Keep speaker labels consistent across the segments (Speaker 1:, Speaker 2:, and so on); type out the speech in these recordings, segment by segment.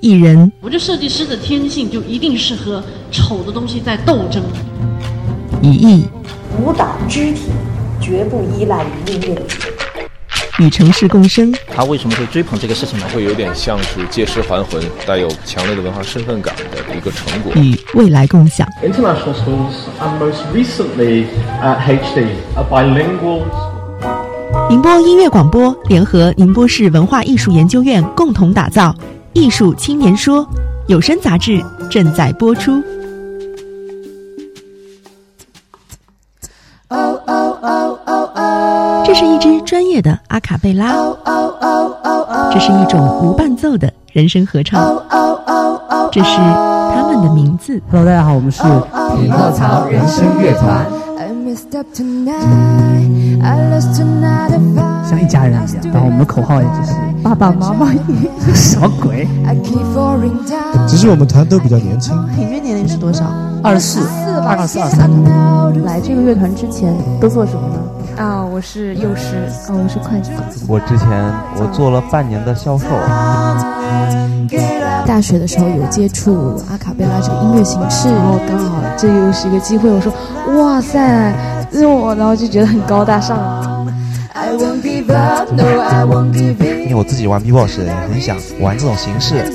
Speaker 1: 艺人，
Speaker 2: 我觉得设计师的天性就一定是和丑的东西在斗争。
Speaker 1: 以艺，
Speaker 3: 舞蹈肢体绝不依赖于音乐。
Speaker 1: 与城市共生。
Speaker 4: 他为什么会追捧这个事情呢？
Speaker 5: 会有点像是借尸还魂，带有强烈的文化身份感的一个成果。
Speaker 1: 与未来共享。
Speaker 6: International schools and most recently at HD a bilingual.
Speaker 1: 宁波音乐广播联合宁波市文化艺术研究院共同打造《艺术青年说》有声杂志正在播出。这是一支专业的阿卡贝拉，这是一种无伴奏的人声合唱，这是他们的名字。
Speaker 7: Hello，大家好，我们是
Speaker 8: 匹诺曹人声乐团。
Speaker 7: 像一家人一样，然后我们的口号也就是爸爸妈妈，什么鬼？
Speaker 9: 只是我们团都比较年轻，
Speaker 10: 平均年龄是多少？
Speaker 7: 二十四，二十四，二三。
Speaker 10: 来这个乐团之前都做什么呢？
Speaker 11: 啊，我是幼师，
Speaker 10: 啊，我是会计。
Speaker 12: 我之前我做了半年的销售。
Speaker 13: 大学的时候有接触阿卡贝拉这个音乐形式，然后刚好这又是一个机会，我说哇塞，是我，然后就觉得很高大上。
Speaker 12: 因为我自己玩 B-box，也很想玩这种形式。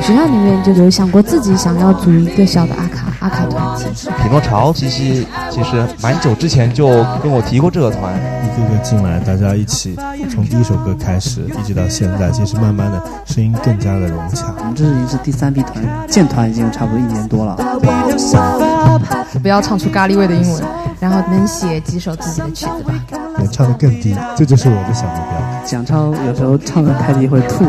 Speaker 13: 学校里面就有想过自己想要组一个小的阿卡阿卡团体。
Speaker 12: 匹诺曹其实其实蛮久之前就跟我提过这个团，
Speaker 9: 一个个进来，大家一起从第一首歌开始，一直到现在，其实慢慢的声音更加的融洽。
Speaker 7: 我们这是已经是第三批团，建团已经差不多一年多了。
Speaker 11: 不要唱出咖喱味的英文，然后能写几首自己的曲子吧。
Speaker 9: 能唱得更低，这就是我的小目标。
Speaker 7: 蒋超有时候唱的太低会吐。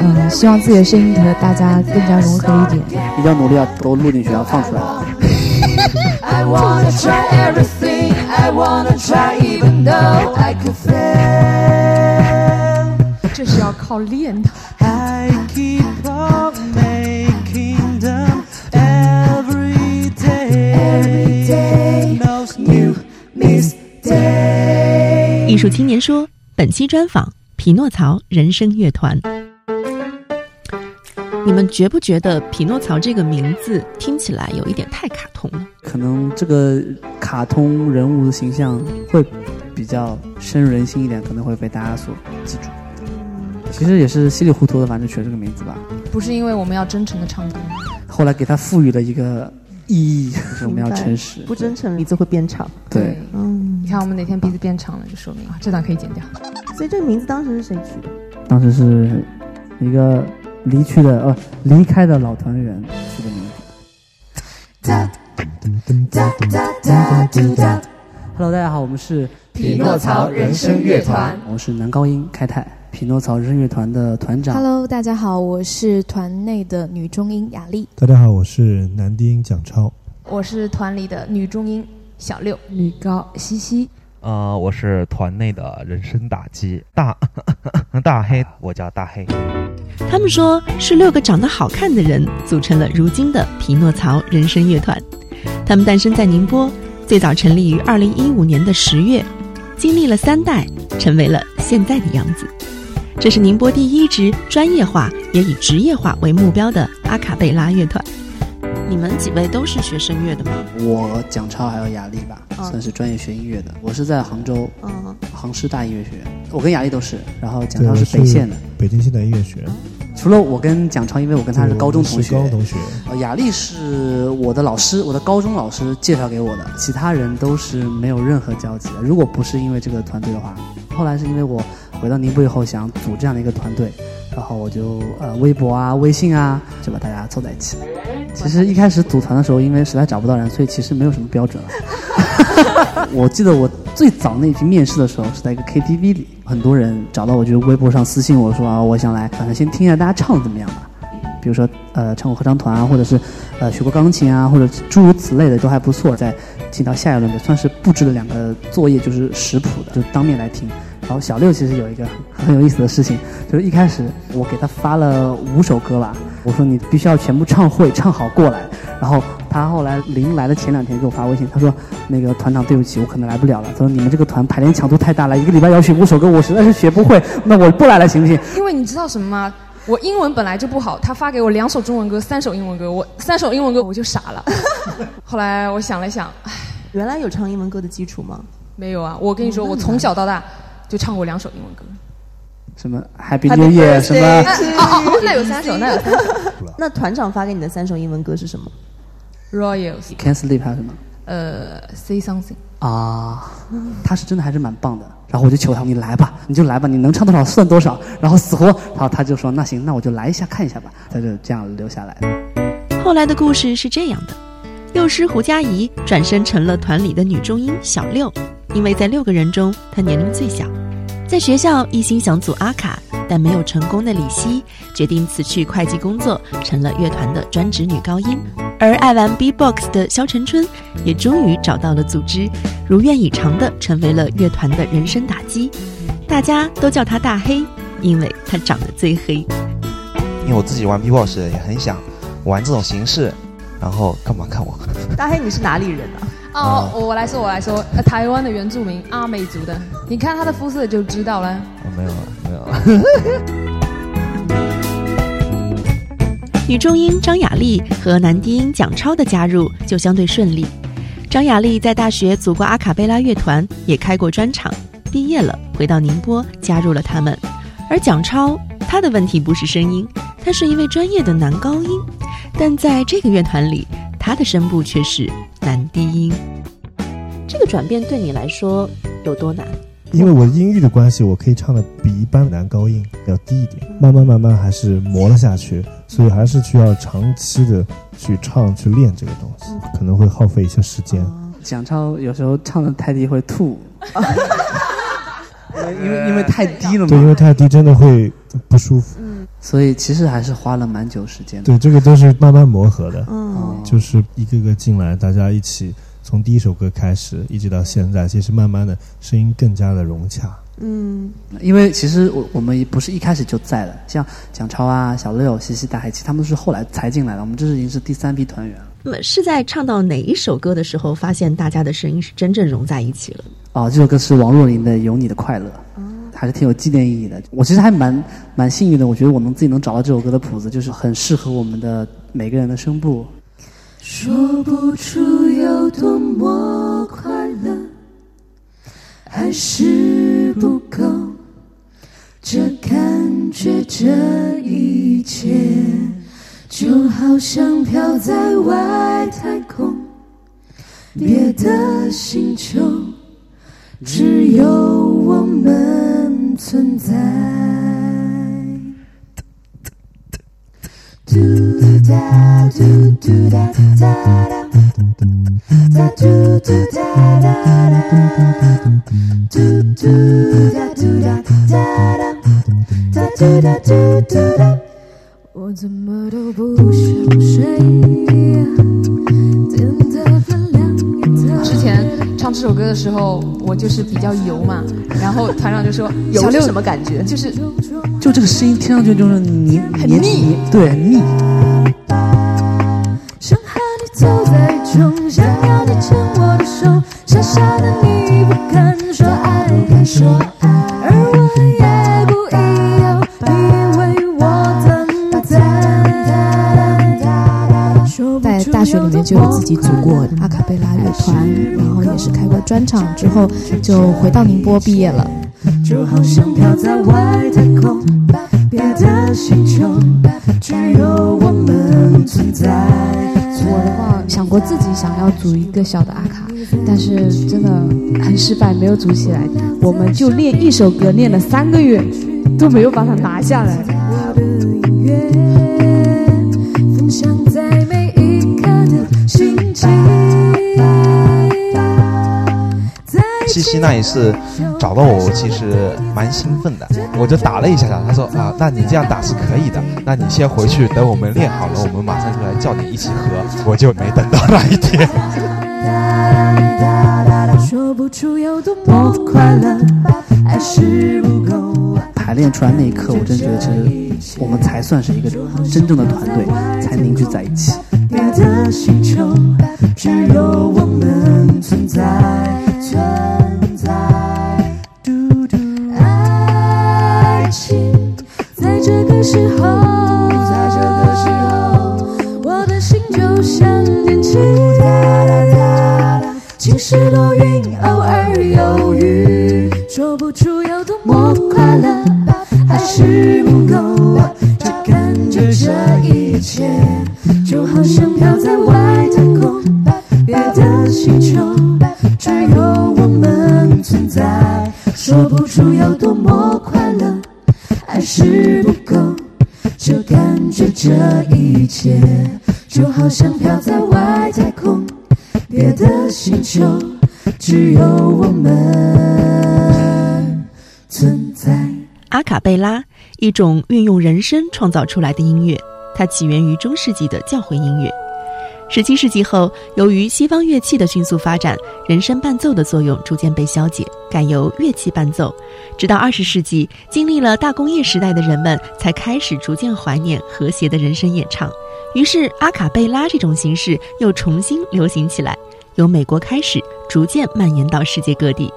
Speaker 13: 嗯，希望自己的声音和大家更加融合一点。
Speaker 7: 一定要努力啊都录进去，要放出来。
Speaker 11: 这是要靠练的。
Speaker 1: 艺术青年说：“本期专访匹诺曹人声乐团。你们觉不觉得匹诺曹这个名字听起来有一点太卡通了？
Speaker 7: 可能这个卡通人物的形象会比较深入人心一点，可能会被大家所记住。其实也是稀里糊涂的，反正取了这个名字吧。
Speaker 11: 不是因为我们要真诚的唱歌，
Speaker 7: 后来给他赋予了一个。”意义就是我们要诚实，
Speaker 10: 不真诚鼻子会变长。
Speaker 7: 对，
Speaker 11: 嗯，你看我们哪天鼻子变长了，就说明啊，这段可以剪掉。
Speaker 10: 所以这个名字当时是谁取的？
Speaker 7: 当时是一个离去的呃离开的老团员取的名字。Hello，大家好，我们是
Speaker 8: 匹诺曹人声乐团，
Speaker 7: 我是男高音开泰。匹诺曹人乐团的团长。
Speaker 13: Hello，大家好，我是团内的女中音雅丽。
Speaker 9: 大家好，我是男低音蒋超。
Speaker 11: 我是团里的女中音小六，
Speaker 13: 女高西西。
Speaker 12: 呃，我是团内的人声打击大 大黑，我叫大黑。
Speaker 1: 他们说是六个长得好看的人组成了如今的匹诺曹人声乐团。他们诞生在宁波，最早成立于二零一五年的十月，经历了三代，成为了现在的样子。这是宁波第一支专业化也以职业化为目标的阿卡贝拉乐团。你们几位都是学声乐的吗？
Speaker 7: 我蒋超还有雅丽吧，算是专业学音乐的。我是在杭州，杭师大音乐学院。我跟雅丽都是，然后蒋超是北线的，
Speaker 9: 北京现代音乐学院。
Speaker 7: 除了我跟蒋超，因为我跟他是高中同学。
Speaker 9: 高中同学。
Speaker 7: 呃雅丽是我的老师，我的高中老师介绍给我的。其他人都是没有任何交集的。如果不是因为这个团队的话，后来是因为我。回到宁波以后，想组这样的一个团队，然后我就呃微博啊、微信啊，就把大家凑在一起。其实一开始组团的时候，因为实在找不到人，所以其实没有什么标准。我记得我最早那一批面试的时候是在一个 KTV 里，很多人找到我，就微博上私信我说啊，我想来，反正先听一下大家唱的怎么样吧。比如说呃唱过合唱团啊，或者是呃学过钢琴啊，或者诸如此类的都还不错。再进到下一轮的，算是布置了两个作业，就是识谱的，就当面来听。然后小六其实有一个很有意思的事情，就是一开始我给他发了五首歌吧，我说你必须要全部唱会、唱好过来。然后他后来临来的前两天给我发微信，他说那个团长对不起，我可能来不了了。他说你们这个团排练强度太大了，一个礼拜要学五首歌，我实在是学不会，那我不来了行不行？
Speaker 11: 因为你知道什么吗？我英文本来就不好，他发给我两首中文歌，三首英文歌，我三首英文歌我就傻了。后来我想了想，唉，
Speaker 10: 原来有唱英文歌的基础吗？
Speaker 11: 没有啊，我跟你说，我从小到大就唱过两首英文歌。
Speaker 7: 什么 Happy New Year 什么？
Speaker 11: 哦哦哦，那有三首，那有三首。
Speaker 10: 那团长发给你的三首英文歌是什么
Speaker 11: ？Royals。
Speaker 7: Can't Sleep 还有什么？
Speaker 11: 呃，Say Something。
Speaker 7: 啊，他是真的还是蛮棒的。然后我就求他，你来吧，你就来吧，你能唱多少算多少。然后死活，然后他就说那行，那我就来一下看一下吧。他就这样留下来。
Speaker 1: 后来的故事是这样的：幼师胡佳怡转身成了团里的女中音小六，因为在六个人中他年龄最小。在学校一心想组阿卡，但没有成功的李希决定辞去会计工作，成了乐团的专职女高音。而爱玩 B-box 的肖晨春也终于找到了组织，如愿以偿的成为了乐团的人声打击。大家都叫他大黑，因为他长得最黑。
Speaker 12: 因为我自己玩 B-box 也很想玩这种形式，然后干嘛看我？
Speaker 10: 大黑，你是哪里人啊？
Speaker 11: 哦，我来说，我来说，呃，台湾的原住民阿美族的，你看他的肤色就知道了。
Speaker 12: 哦，没有了，没有了。
Speaker 1: 女中音张雅丽和男低音蒋超的加入就相对顺利。张雅丽在大学组过阿卡贝拉乐团，也开过专场，毕业了回到宁波加入了他们。而蒋超他的问题不是声音，他是一位专业的男高音，但在这个乐团里，他的声部却是男低音。这个转变对你来说有多难？
Speaker 9: 因为我音域的关系，我可以唱的比一般男高音要低一点，慢慢慢慢还是磨了下去，所以还是需要长期的去唱去练这个东西，可能会耗费一些时间。
Speaker 7: 蒋超有时候唱的太低会吐，因为因为太低了嘛。
Speaker 9: 对，因为太低真的会不舒服。
Speaker 10: 嗯，
Speaker 7: 所以其实还是花了蛮久时间的。
Speaker 9: 对，这个都是慢慢磨合的。
Speaker 10: 嗯，
Speaker 9: 就是一个个进来，大家一起。从第一首歌开始，一直到现在，其实慢慢的声音更加的融洽。
Speaker 10: 嗯，
Speaker 7: 因为其实我我们不是一开始就在的，像蒋超啊、小六、西西、大海奇，他们都是后来才进来的。我们这是已经是第三批团员了。
Speaker 1: 那么是在唱到哪一首歌的时候，发现大家的声音是真正融在一起了？
Speaker 7: 哦，这首歌是王若琳的《有你的快乐》，还是挺有纪念意义的。我其实还蛮蛮幸运的，我觉得我能自己能找到这首歌的谱子，就是很适合我们的每个人的声部。
Speaker 14: 说不出有多么快乐，还是不够。这感觉，这一切，就好像飘在外太空，别的星球，只有我们存在。嘟哒嘟嘟哒哒哒，哒嘟嘟哒哒哒，嘟嘟哒嘟哒哒哒，哒嘟哒嘟嘟哒。我怎么都不想睡，
Speaker 11: 唱这首歌的时候，我就是比较油嘛，然后团长就说：“
Speaker 10: 油是什么感觉？
Speaker 11: 就是
Speaker 7: 就这个声音听上去就是黏
Speaker 11: 很腻，
Speaker 7: 对，很腻。
Speaker 14: 想和你走在中，想要你牵我的手，傻傻的你不敢说爱，敢说
Speaker 13: 就自己组过阿卡贝拉乐团，然后也是开过专场，之后就回到宁波毕业了。
Speaker 14: 就好像飘在外太空，别的星球只有我们存在。
Speaker 13: 我的话想过自己想要组一个小的阿卡，但是真的很失败，没有组起来。我们就练一首歌，练了三个月，都没有把它拿下来。
Speaker 12: 西西那一次找到我，我其实蛮兴奋的，我就打了一下他，他说啊，那你这样打是可以的，那你先回去，等我们练好了，我们马上就来叫你一起喝。我就没等到那一天。
Speaker 7: 排练出来那一刻，我真觉得其实我们才算是一个真正的团队，才凝聚在一起。
Speaker 14: 的星球只有我们存在，这个时候，在这个时候，我的心就像天气，晴时多云，偶尔有雨，说不出有多么快乐，还是够，就感觉这一切就好像飘在外太空，别的星球只有我们存在。
Speaker 1: 阿卡贝拉，一种运用人声创造出来的音乐，它起源于中世纪的教会音乐。十七世纪后，由于西方乐器的迅速发展，人声伴奏的作用逐渐被消解，改由乐器伴奏。直到二十世纪，经历了大工业时代的人们才开始逐渐怀念和谐的人声演唱。于是，阿卡贝拉这种形式又重新流行起来，由美国开始，逐渐蔓延到世界各地。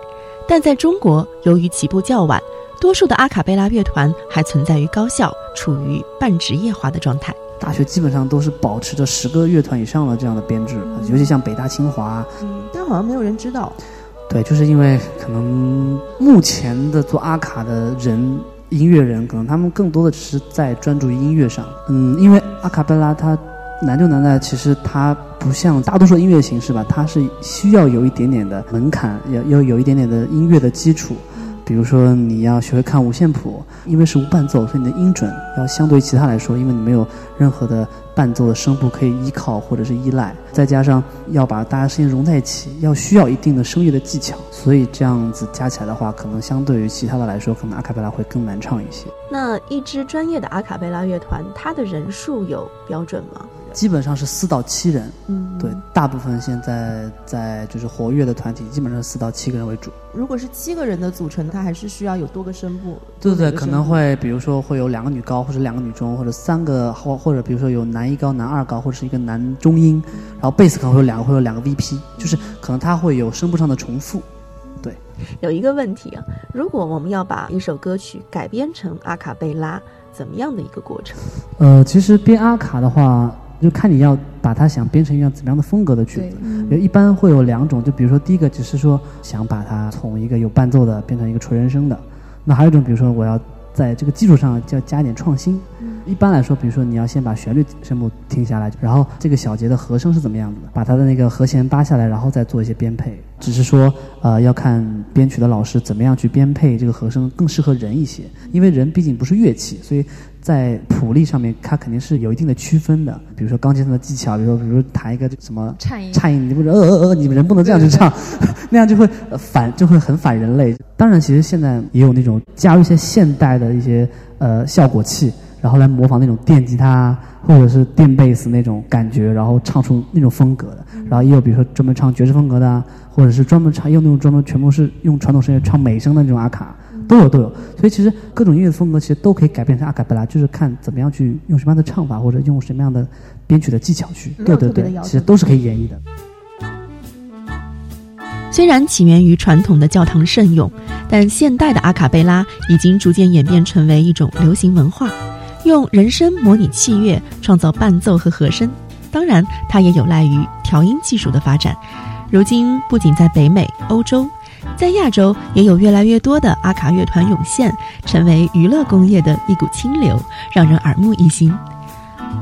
Speaker 1: 但在中国，由于起步较晚，多数的阿卡贝拉乐团还存在于高校，处于半职业化的状态。
Speaker 7: 大学基本上都是保持着十个乐团以上的这样的编制，尤其像北大、清华。
Speaker 10: 嗯，但好像没有人知道。
Speaker 7: 对，就是因为可能目前的做阿卡的人，音乐人可能他们更多的只是在专注于音乐上。嗯，因为阿卡贝拉它难就难在，其实它不像大多数音乐形式吧，它是需要有一点点的门槛，要要有一点点的音乐的基础。比如说，你要学会看五线谱，因为是无伴奏，所以你的音准要相对于其他来说，因为你没有任何的伴奏的声部可以依靠或者是依赖，再加上要把大家声音融在一起，要需要一定的声乐的技巧，所以这样子加起来的话，可能相对于其他的来说，可能阿卡贝拉会更难唱一些。
Speaker 10: 那一支专业的阿卡贝拉乐团，它的人数有标准吗？
Speaker 7: 基本上是四到七人，
Speaker 10: 嗯，
Speaker 7: 对，大部分现在在就是活跃的团体，基本上四到七个人为主。
Speaker 10: 如果是七个人的组成，它还是需要有多个声部。
Speaker 7: 对对，可能会比如说会有两个女高，或者两个女中，或者三个或或者比如说有男一高、男二高，或者是一个男中音，然后贝斯可能会有两个，会有两个 VP，就是可能它会有声部上的重复。对，
Speaker 10: 有一个问题啊，如果我们要把一首歌曲改编成阿卡贝拉，怎么样的一个过程？
Speaker 7: 呃，其实编阿卡的话。就看你要把它想编成一样怎么样的风格的曲子，一般会有两种，就比如说第一个只是说想把它从一个有伴奏的变成一个纯人声的，那还有一种比如说我要在这个基础上就要加一点创新。一般来说，比如说你要先把旋律声部听下来，然后这个小节的和声是怎么样子的，把它的那个和弦扒下来，然后再做一些编配。只是说，呃，要看编曲的老师怎么样去编配这个和声更适合人一些，因为人毕竟不是乐器，所以在谱例上面它肯定是有一定的区分的。比如说钢琴上的技巧，比如说比如弹一个什么
Speaker 11: 颤音，
Speaker 7: 颤音，你不是呃呃呃，你们人不能这样去唱，那样就会反就会很反人类。当然，其实现在也有那种加入一些现代的一些呃效果器。然后来模仿那种电吉他或者是电贝斯那种感觉，然后唱出那种风格的。然后也有比如说专门唱爵士风格的，或者是专门唱用那种专门全部是用传统声乐唱美声的那种阿卡，都有都有。所以其实各种音乐风格其实都可以改变成阿卡贝拉，就是看怎么样去用什么样的唱法或者用什么样的编曲的技巧去。对对对，其实都是可以演绎的。
Speaker 1: 虽然起源于传统的教堂圣咏，但现代的阿卡贝拉已经逐渐演变成为一种流行文化。用人声模拟器乐创造伴奏和和声，当然，它也有赖于调音技术的发展。如今，不仅在北美、欧洲，在亚洲也有越来越多的阿卡乐团涌现，成为娱乐工业的一股清流，让人耳目一新。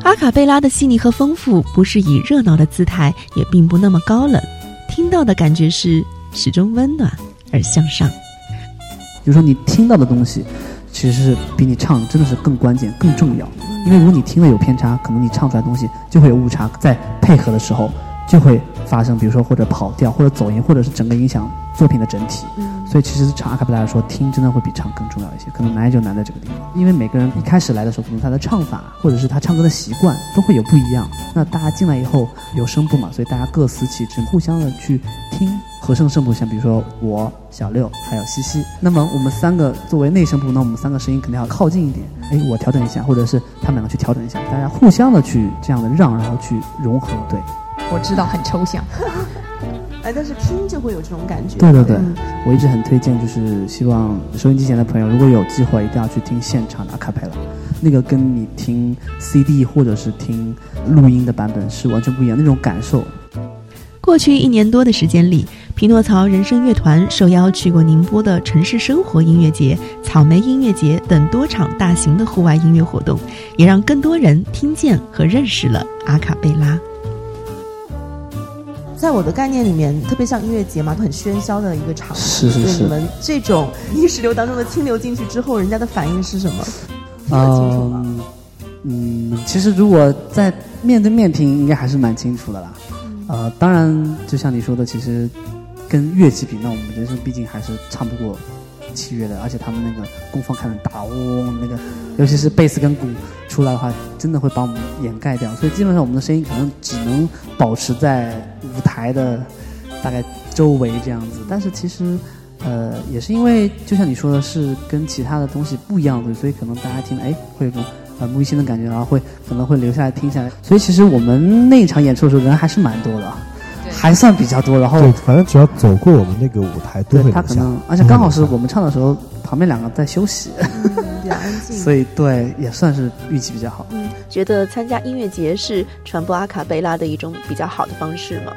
Speaker 1: 阿卡贝拉的细腻和丰富，不是以热闹的姿态，也并不那么高冷，听到的感觉是始终温暖而向上。
Speaker 7: 比如说，你听到的东西。其实是比你唱真的是更关键、更重要，因为如果你听了有偏差，可能你唱出来东西就会有误差，在配合的时候就会发生，比如说或者跑调，或者走音，或者是整个影响作品的整体。所以其实唱阿卡贝拉来说，听真的会比唱更重要一些，可能难就难在这个地方，因为每个人一开始来的时候，可能他的唱法或者是他唱歌的习惯都会有不一样。那大家进来以后有声部嘛，所以大家各司其职，互相的去听。和声声部像比如说我小六还有西西，那么我们三个作为内声部，那我们三个声音肯定要靠近一点。哎，我调整一下，或者是他们两个去调整一下，大家互相的去这样的让，然后去融合。对，
Speaker 11: 我知道很抽象。
Speaker 10: 哎，但是听就会有这种感觉。
Speaker 7: 对对对，我一直很推荐，就是希望收音机前的朋友，如果有机会，一定要去听现场的阿卡贝拉，那个跟你听 CD 或者是听录音的版本是完全不一样，那种感受。
Speaker 1: 过去一年多的时间里，匹诺曹人声乐团受邀去过宁波的城市生活音乐节、草莓音乐节等多场大型的户外音乐活动，也让更多人听见和认识了阿卡贝拉。
Speaker 10: 在我的概念里面，特别像音乐节嘛，都很喧嚣的一个场。
Speaker 7: 是是是。
Speaker 10: 你们这种意识流当中的清流进去之后，人家的反应是什么？
Speaker 7: 嗯嗯，其实如果在面对面听，应该还是蛮清楚的啦。呃，当然，就像你说的，其实跟乐器比，那我们人生毕竟还是唱不过器乐的，而且他们那个功放开很大，嗡，那个尤其是贝斯跟鼓出来的话，真的会把我们掩盖掉。所以基本上我们的声音可能只能保持在舞台的大概周围这样子。但是其实，呃，也是因为就像你说的是跟其他的东西不一样的，所以可能大家听，哎，会有种。耳目一新的感觉，然后会可能会留下来听下来。所以其实我们那一场演出的时候人还是蛮多的，还算比较多。然后
Speaker 9: 对，反正只要走过我们那个舞台，都会
Speaker 7: 他可能，而且刚好是我们唱的时候，旁边两个在休息，
Speaker 10: 比较安静。
Speaker 7: 所以对，也算是运气比较好。
Speaker 10: 嗯，觉得参加音乐节是传播阿卡贝拉的一种比较好的方式吗？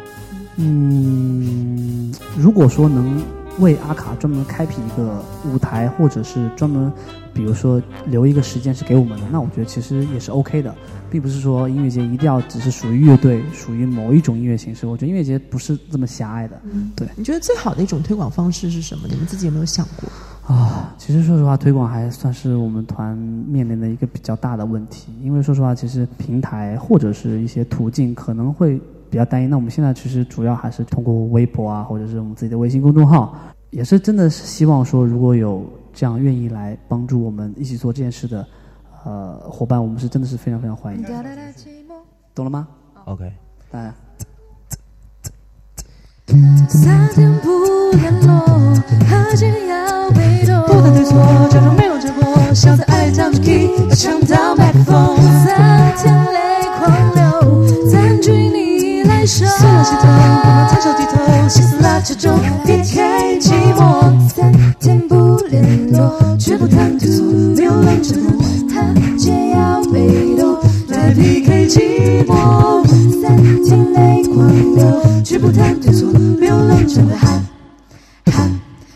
Speaker 7: 嗯，如果说能为阿卡专门开辟一个舞台，或者是专门。比如说留一个时间是给我们的，那我觉得其实也是 OK 的，并不是说音乐节一定要只是属于乐队，属于某一种音乐形式。我觉得音乐节不是这么狭隘的。嗯，对。
Speaker 10: 你觉得最好的一种推广方式是什么？你们自己有没有想过？
Speaker 7: 啊，其实说实话，推广还算是我们团面临的一个比较大的问题。因为说实话，其实平台或者是一些途径可能会比较单一。那我们现在其实主要还是通过微博啊，或者是我们自己的微信公众号，也是真的是希望说，如果有。这样愿意来帮助我们一起做这件事的，呃，伙伴，我们是真的是非常非常欢迎。懂了吗
Speaker 12: ？OK，
Speaker 7: 大家。
Speaker 14: 不谈对错，假装没有结果，爱唱着 key，抢到麦克风，三天泪狂流，占据你来手。虽然心痛，不能抬手低头，心死了这种 PK 寂他被动来 PK 寂寞。三天泪狂流，却不谈对错，流浪沉默，哈哈，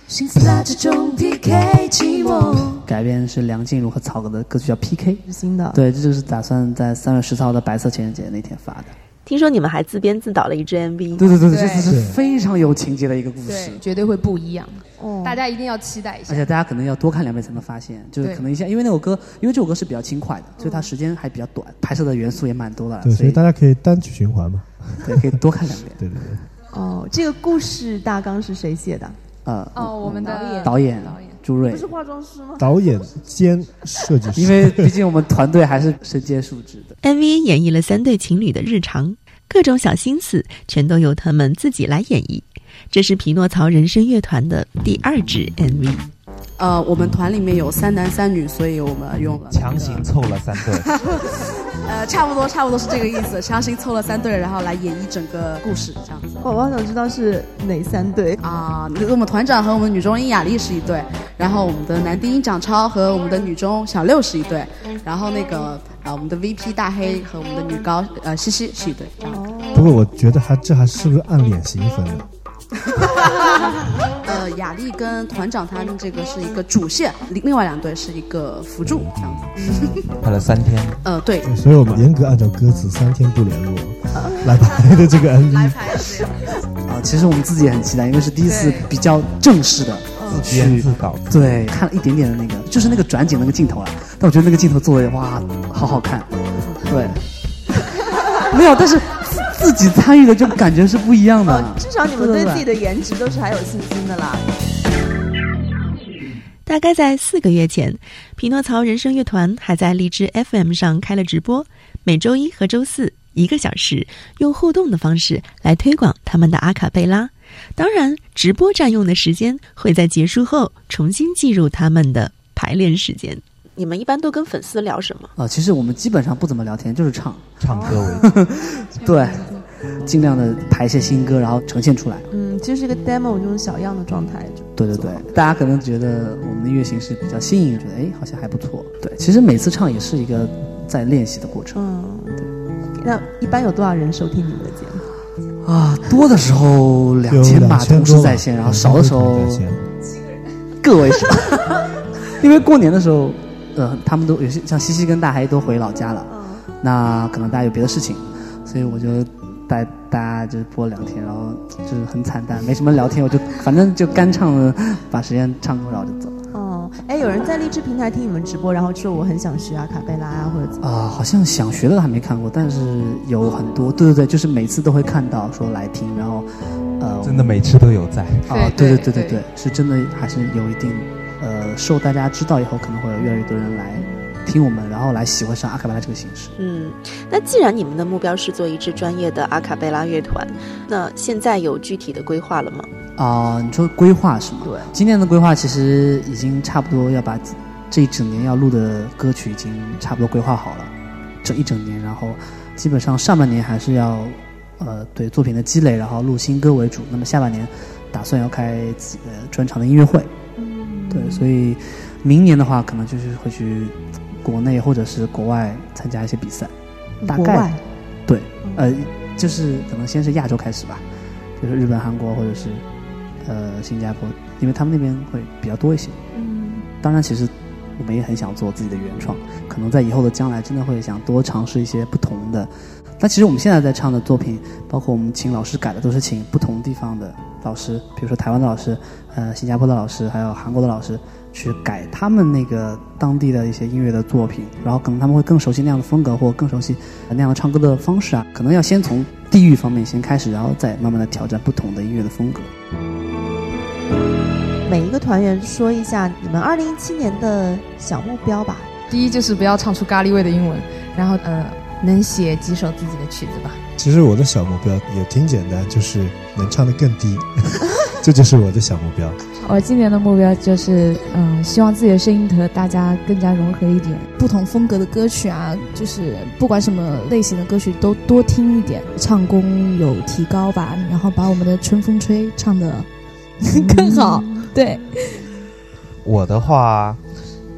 Speaker 14: 心思拉这种 PK 寂寞。
Speaker 7: 改编是梁静茹和曹格的歌曲叫 PK，
Speaker 10: 是新的。
Speaker 7: 对，这就是打算在三月十四号的白色情人节那天发的。
Speaker 10: 听说你们还自编自导了一支 MV，
Speaker 7: 对对对，这次是非常有情节的一个故事，
Speaker 11: 绝对会不一样。哦，大家一定要期待一下。
Speaker 7: 而且大家可能要多看两遍才能发现，就是可能一下，因为那首歌，因为这首歌是比较轻快的，所以它时间还比较短，拍摄的元素也蛮多的。
Speaker 9: 对，所以大家可以单曲循环嘛，
Speaker 7: 对，可以多看两遍。
Speaker 9: 对对对。
Speaker 10: 哦，这个故事大纲是谁写的？
Speaker 7: 呃，
Speaker 11: 哦，我们的
Speaker 7: 导演导演朱瑞，
Speaker 10: 不是化妆师吗？
Speaker 9: 导演兼设计师，
Speaker 7: 因为毕竟我们团队还是身兼数职的。
Speaker 1: MV 演绎了三对情侣的日常。各种小心思全都由他们自己来演绎，这是匹诺曹人声乐团的第二支 MV。
Speaker 15: 呃，我们团里面有三男三女，所以我们用了
Speaker 12: 强行凑了三对。
Speaker 15: 呃，差不多，差不多是这个意思，强行凑了三对，然后来演绎整个故事，这样子。
Speaker 10: 我我想知道是哪三对
Speaker 15: 啊？我们团长和我们女中音雅丽是一对，然后我们的男低音蒋超和我们的女中小六是一对，然后那个呃我们的 VP 大黑和我们的女高呃西西是一对。
Speaker 9: 不过我觉得还这还是不是按脸型分的？
Speaker 15: 呃，雅丽跟团长他们这个是一个主线，另另外两队是一个辅助，这样子。
Speaker 12: 拍了三天。
Speaker 15: 呃，对。
Speaker 9: 所以我们严格按照歌词三天不联络来拍的这个 MV。
Speaker 15: 来拍的。
Speaker 7: 啊，其实我们自己也很期待，因为是第一次比较正式的
Speaker 12: 自编自导。
Speaker 7: 对，看了一点点的那个，就是那个转景那个镜头啊，但我觉得那个镜头做的哇，好好看。对。没有，但是。自己参与的就感觉是不一样的。
Speaker 10: 至少你们对自己的颜值都是还有信心的啦。
Speaker 1: 大概在四个月前，匹诺曹人声乐团还在荔枝 FM 上开了直播，每周一和周四一个小时，用互动的方式来推广他们的阿卡贝拉。当然，直播占用的时间会在结束后重新计入他们的排练时间。
Speaker 10: 你们一般都跟粉丝聊什么？
Speaker 7: 啊，其实我们基本上不怎么聊天，就是唱
Speaker 12: 唱歌为主。
Speaker 7: 对，尽量的排一些新歌，然后呈现出来。
Speaker 10: 嗯，其实是一个 demo 这种小样的状态。
Speaker 7: 对对对，大家可能觉得我们的乐形式比较新颖，觉得哎好像还不错。对，其实每次唱也是一个在练习的过程。
Speaker 10: 嗯，对。那一般有多少人收听你们的节
Speaker 7: 目？啊，多的时候两千吧，同时在线，然后少的时候个位数。因为过年的时候，呃，他们都有些像西西跟大黑都回老家了，那可能大家有别的事情，所以我就带大家就播两天，然后就是很惨淡，没什么聊天，我就反正就干唱了，把时间唱够，然后就走。
Speaker 10: 哦，哎，有人在荔枝平台听你们直播，然后说我很想学啊卡贝拉啊，或者怎么？
Speaker 7: 啊，好像想学的还没看过，但是有很多，对对对，就是每次都会看到说来听，然后呃，
Speaker 12: 真的每次都有在
Speaker 7: 啊，对对对对对，是真的还是有一定。呃，受大家知道以后，可能会有越来越多人来听我们，然后来喜欢上阿卡贝拉这个形式。
Speaker 10: 嗯，那既然你们的目标是做一支专业的阿卡贝拉乐团，那现在有具体的规划了吗？
Speaker 7: 啊，你说规划是吗？
Speaker 10: 对，
Speaker 7: 今年的规划其实已经差不多要把这一整年要录的歌曲已经差不多规划好了，这一整年，然后基本上上半年还是要呃对作品的积累，然后录新歌为主。那么下半年打算要开自己的专场的音乐会。对，所以明年的话，可能就是会去国内或者是国外参加一些比赛。大概，对，呃，就是可能先是亚洲开始吧，就是日本、韩国或者是呃新加坡，因为他们那边会比较多一些。嗯，当然，其实我们也很想做自己的原创，可能在以后的将来，真的会想多尝试一些不同的。但其实我们现在在唱的作品，包括我们请老师改的，都是请不同地方的老师，比如说台湾的老师。呃，新加坡的老师还有韩国的老师去改他们那个当地的一些音乐的作品，然后可能他们会更熟悉那样的风格，或更熟悉那样的唱歌的方式啊。可能要先从地域方面先开始，然后再慢慢的挑战不同的音乐的风格。
Speaker 10: 每一个团员说一下你们二零一七年的小目标吧。
Speaker 11: 第一就是不要唱出咖喱味的英文，然后呃，能写几首自己的曲子吧。
Speaker 9: 其实我的小目标也挺简单，就是能唱得更低。这就是我的小目标。
Speaker 13: 我今年的目标就是，嗯，希望自己的声音和大家更加融合一点，不同风格的歌曲啊，就是不管什么类型的歌曲都多听一点，唱功有提高吧，然后把我们的《春风吹》唱得 更好。对，
Speaker 12: 我的话。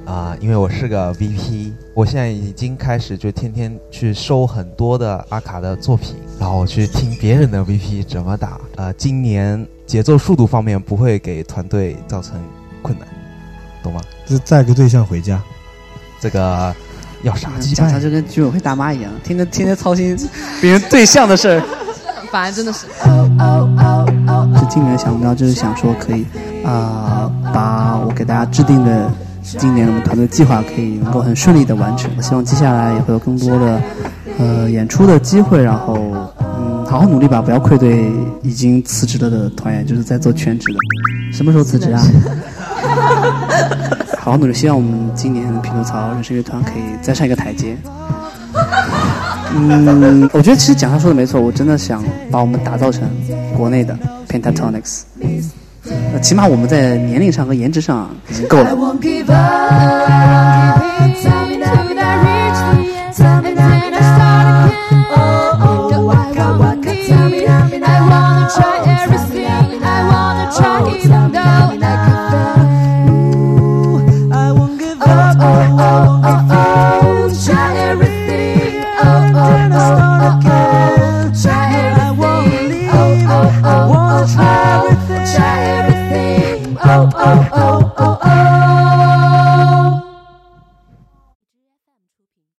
Speaker 12: 啊，因为我是个 VP，我现在已经开始就天天去收很多的阿卡的作品，然后我去听别人的 VP 怎么打。呃，今年节奏速度方面不会给团队造成困难，懂吗？
Speaker 9: 就带个对象回家，
Speaker 12: 这个要啥？
Speaker 7: 讲他就跟居委会大妈一样，天天天天操心 别人对象的事儿，
Speaker 11: 很烦，真的是。
Speaker 7: 这今年想目标就是想说可以啊，把我给大家制定的。今年我们团队计划可以能够很顺利的完成，希望接下来也会有更多的呃演出的机会，然后嗯好好努力吧，不要愧对已经辞职了的团员，就是在做全职的。什么时候辞职啊？好好努力，希望我们今年匹诺曹人生乐团可以再上一个台阶。嗯，我觉得其实蒋他说的没错，我真的想把我们打造成国内的 Pentatonics。起码我们在年龄上和颜值上已经够了。